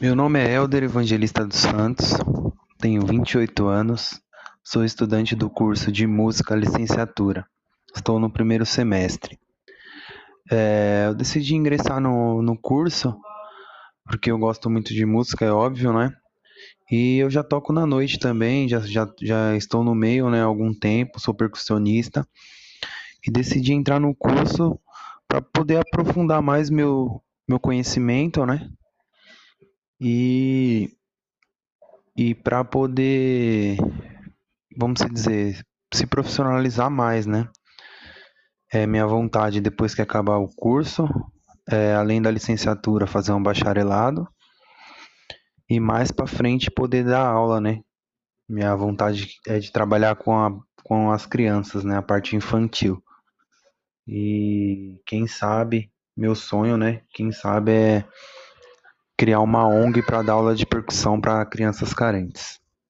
Meu nome é Helder Evangelista dos Santos, tenho 28 anos, sou estudante do curso de Música Licenciatura, estou no primeiro semestre. É, eu decidi ingressar no, no curso porque eu gosto muito de música, é óbvio, né? E eu já toco na noite também, já, já, já estou no meio né, há algum tempo, sou percussionista e decidi entrar no curso para poder aprofundar mais meu, meu conhecimento, né? E, e para poder, vamos dizer, se profissionalizar mais, né? É minha vontade, depois que acabar o curso, é, além da licenciatura, fazer um bacharelado e mais para frente poder dar aula, né? Minha vontade é de trabalhar com, a, com as crianças, né? A parte infantil. E quem sabe, meu sonho, né? Quem sabe é criar uma ONG para dar aula de percussão para crianças carentes.